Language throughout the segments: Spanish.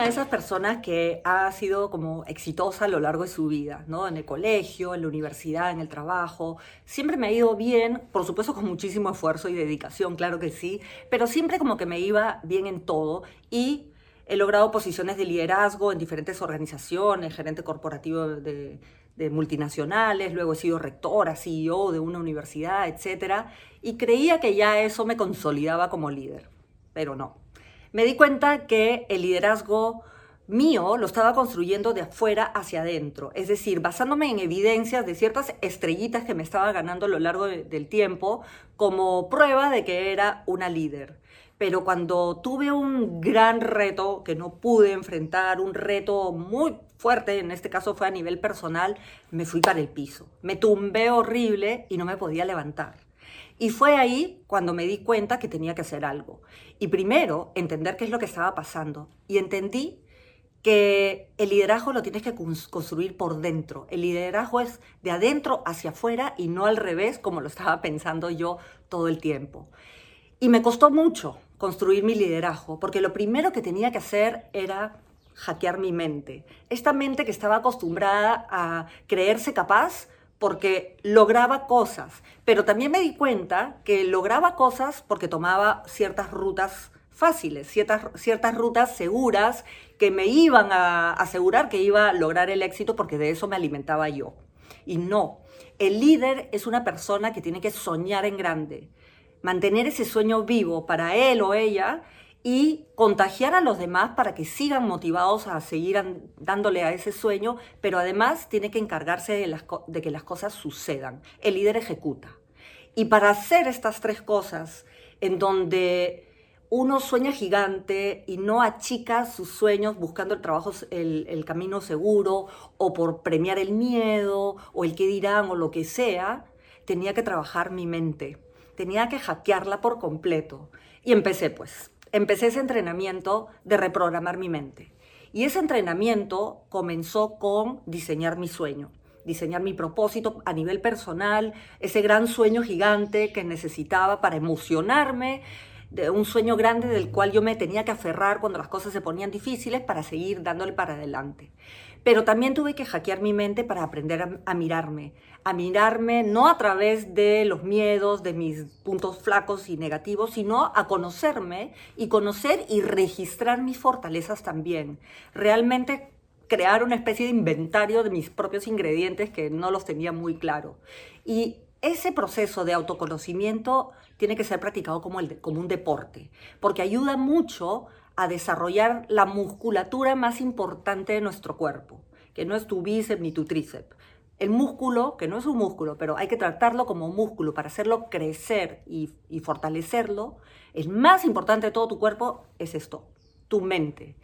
una de esas personas que ha sido como exitosa a lo largo de su vida, ¿no? En el colegio, en la universidad, en el trabajo. Siempre me ha ido bien, por supuesto con muchísimo esfuerzo y dedicación, claro que sí, pero siempre como que me iba bien en todo y he logrado posiciones de liderazgo en diferentes organizaciones, gerente corporativo de, de multinacionales, luego he sido rectora, CEO de una universidad, etc. Y creía que ya eso me consolidaba como líder, pero no me di cuenta que el liderazgo mío lo estaba construyendo de afuera hacia adentro, es decir, basándome en evidencias de ciertas estrellitas que me estaba ganando a lo largo del tiempo como prueba de que era una líder. Pero cuando tuve un gran reto que no pude enfrentar, un reto muy fuerte, en este caso fue a nivel personal, me fui para el piso. Me tumbé horrible y no me podía levantar. Y fue ahí cuando me di cuenta que tenía que hacer algo. Y primero, entender qué es lo que estaba pasando. Y entendí que el liderazgo lo tienes que construir por dentro. El liderazgo es de adentro hacia afuera y no al revés como lo estaba pensando yo todo el tiempo. Y me costó mucho construir mi liderazgo, porque lo primero que tenía que hacer era hackear mi mente. Esta mente que estaba acostumbrada a creerse capaz porque lograba cosas, pero también me di cuenta que lograba cosas porque tomaba ciertas rutas fáciles, ciertas, ciertas rutas seguras que me iban a asegurar que iba a lograr el éxito porque de eso me alimentaba yo. Y no, el líder es una persona que tiene que soñar en grande, mantener ese sueño vivo para él o ella y contagiar a los demás para que sigan motivados a seguir dándole a ese sueño, pero además tiene que encargarse de, de, que las cosas sucedan. El líder ejecuta. Y para hacer estas tres cosas, en donde uno sueña gigante y no achica sus sueños buscando el trabajo, el, el camino seguro, o por premiar el miedo, o el que dirán, o lo que sea, tenía que trabajar mi mente. Tenía que hackearla por completo. Y empecé pues empecé ese entrenamiento de reprogramar mi mente. Y ese entrenamiento comenzó con diseñar mi sueño, diseñar mi propósito a nivel personal, ese gran sueño gigante que necesitaba para emocionarme, de un sueño grande del cual yo me tenía que aferrar cuando las cosas se ponían difíciles para seguir dándole para adelante. Pero también tuve que hackear mi mente para aprender a, mirarme, a mirarme no a través de los miedos, de mis puntos flacos y negativos, sino a conocerme y conocer y registrar mis fortalezas también. Realmente crear una especie de inventario de mis propios ingredientes que no los tenía muy claro. Y ese proceso de autoconocimiento tiene que ser practicado como, el, como un deporte, porque ayuda mucho a desarrollar la musculatura más importante de nuestro cuerpo, que no es tu bíceps ni tu tríceps. El músculo, que no es un músculo, pero hay que tratarlo como músculo para hacerlo crecer y, y fortalecerlo, el más importante de todo tu cuerpo es esto, tu mente.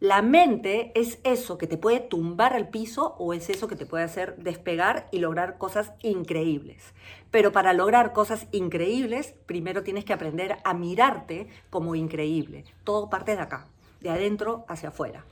La mente es eso que te puede tumbar al piso o es eso que te puede hacer despegar y lograr cosas increíbles. Pero para lograr cosas increíbles, primero tienes que aprender a mirarte como increíble. Todo parte de acá, de adentro hacia afuera.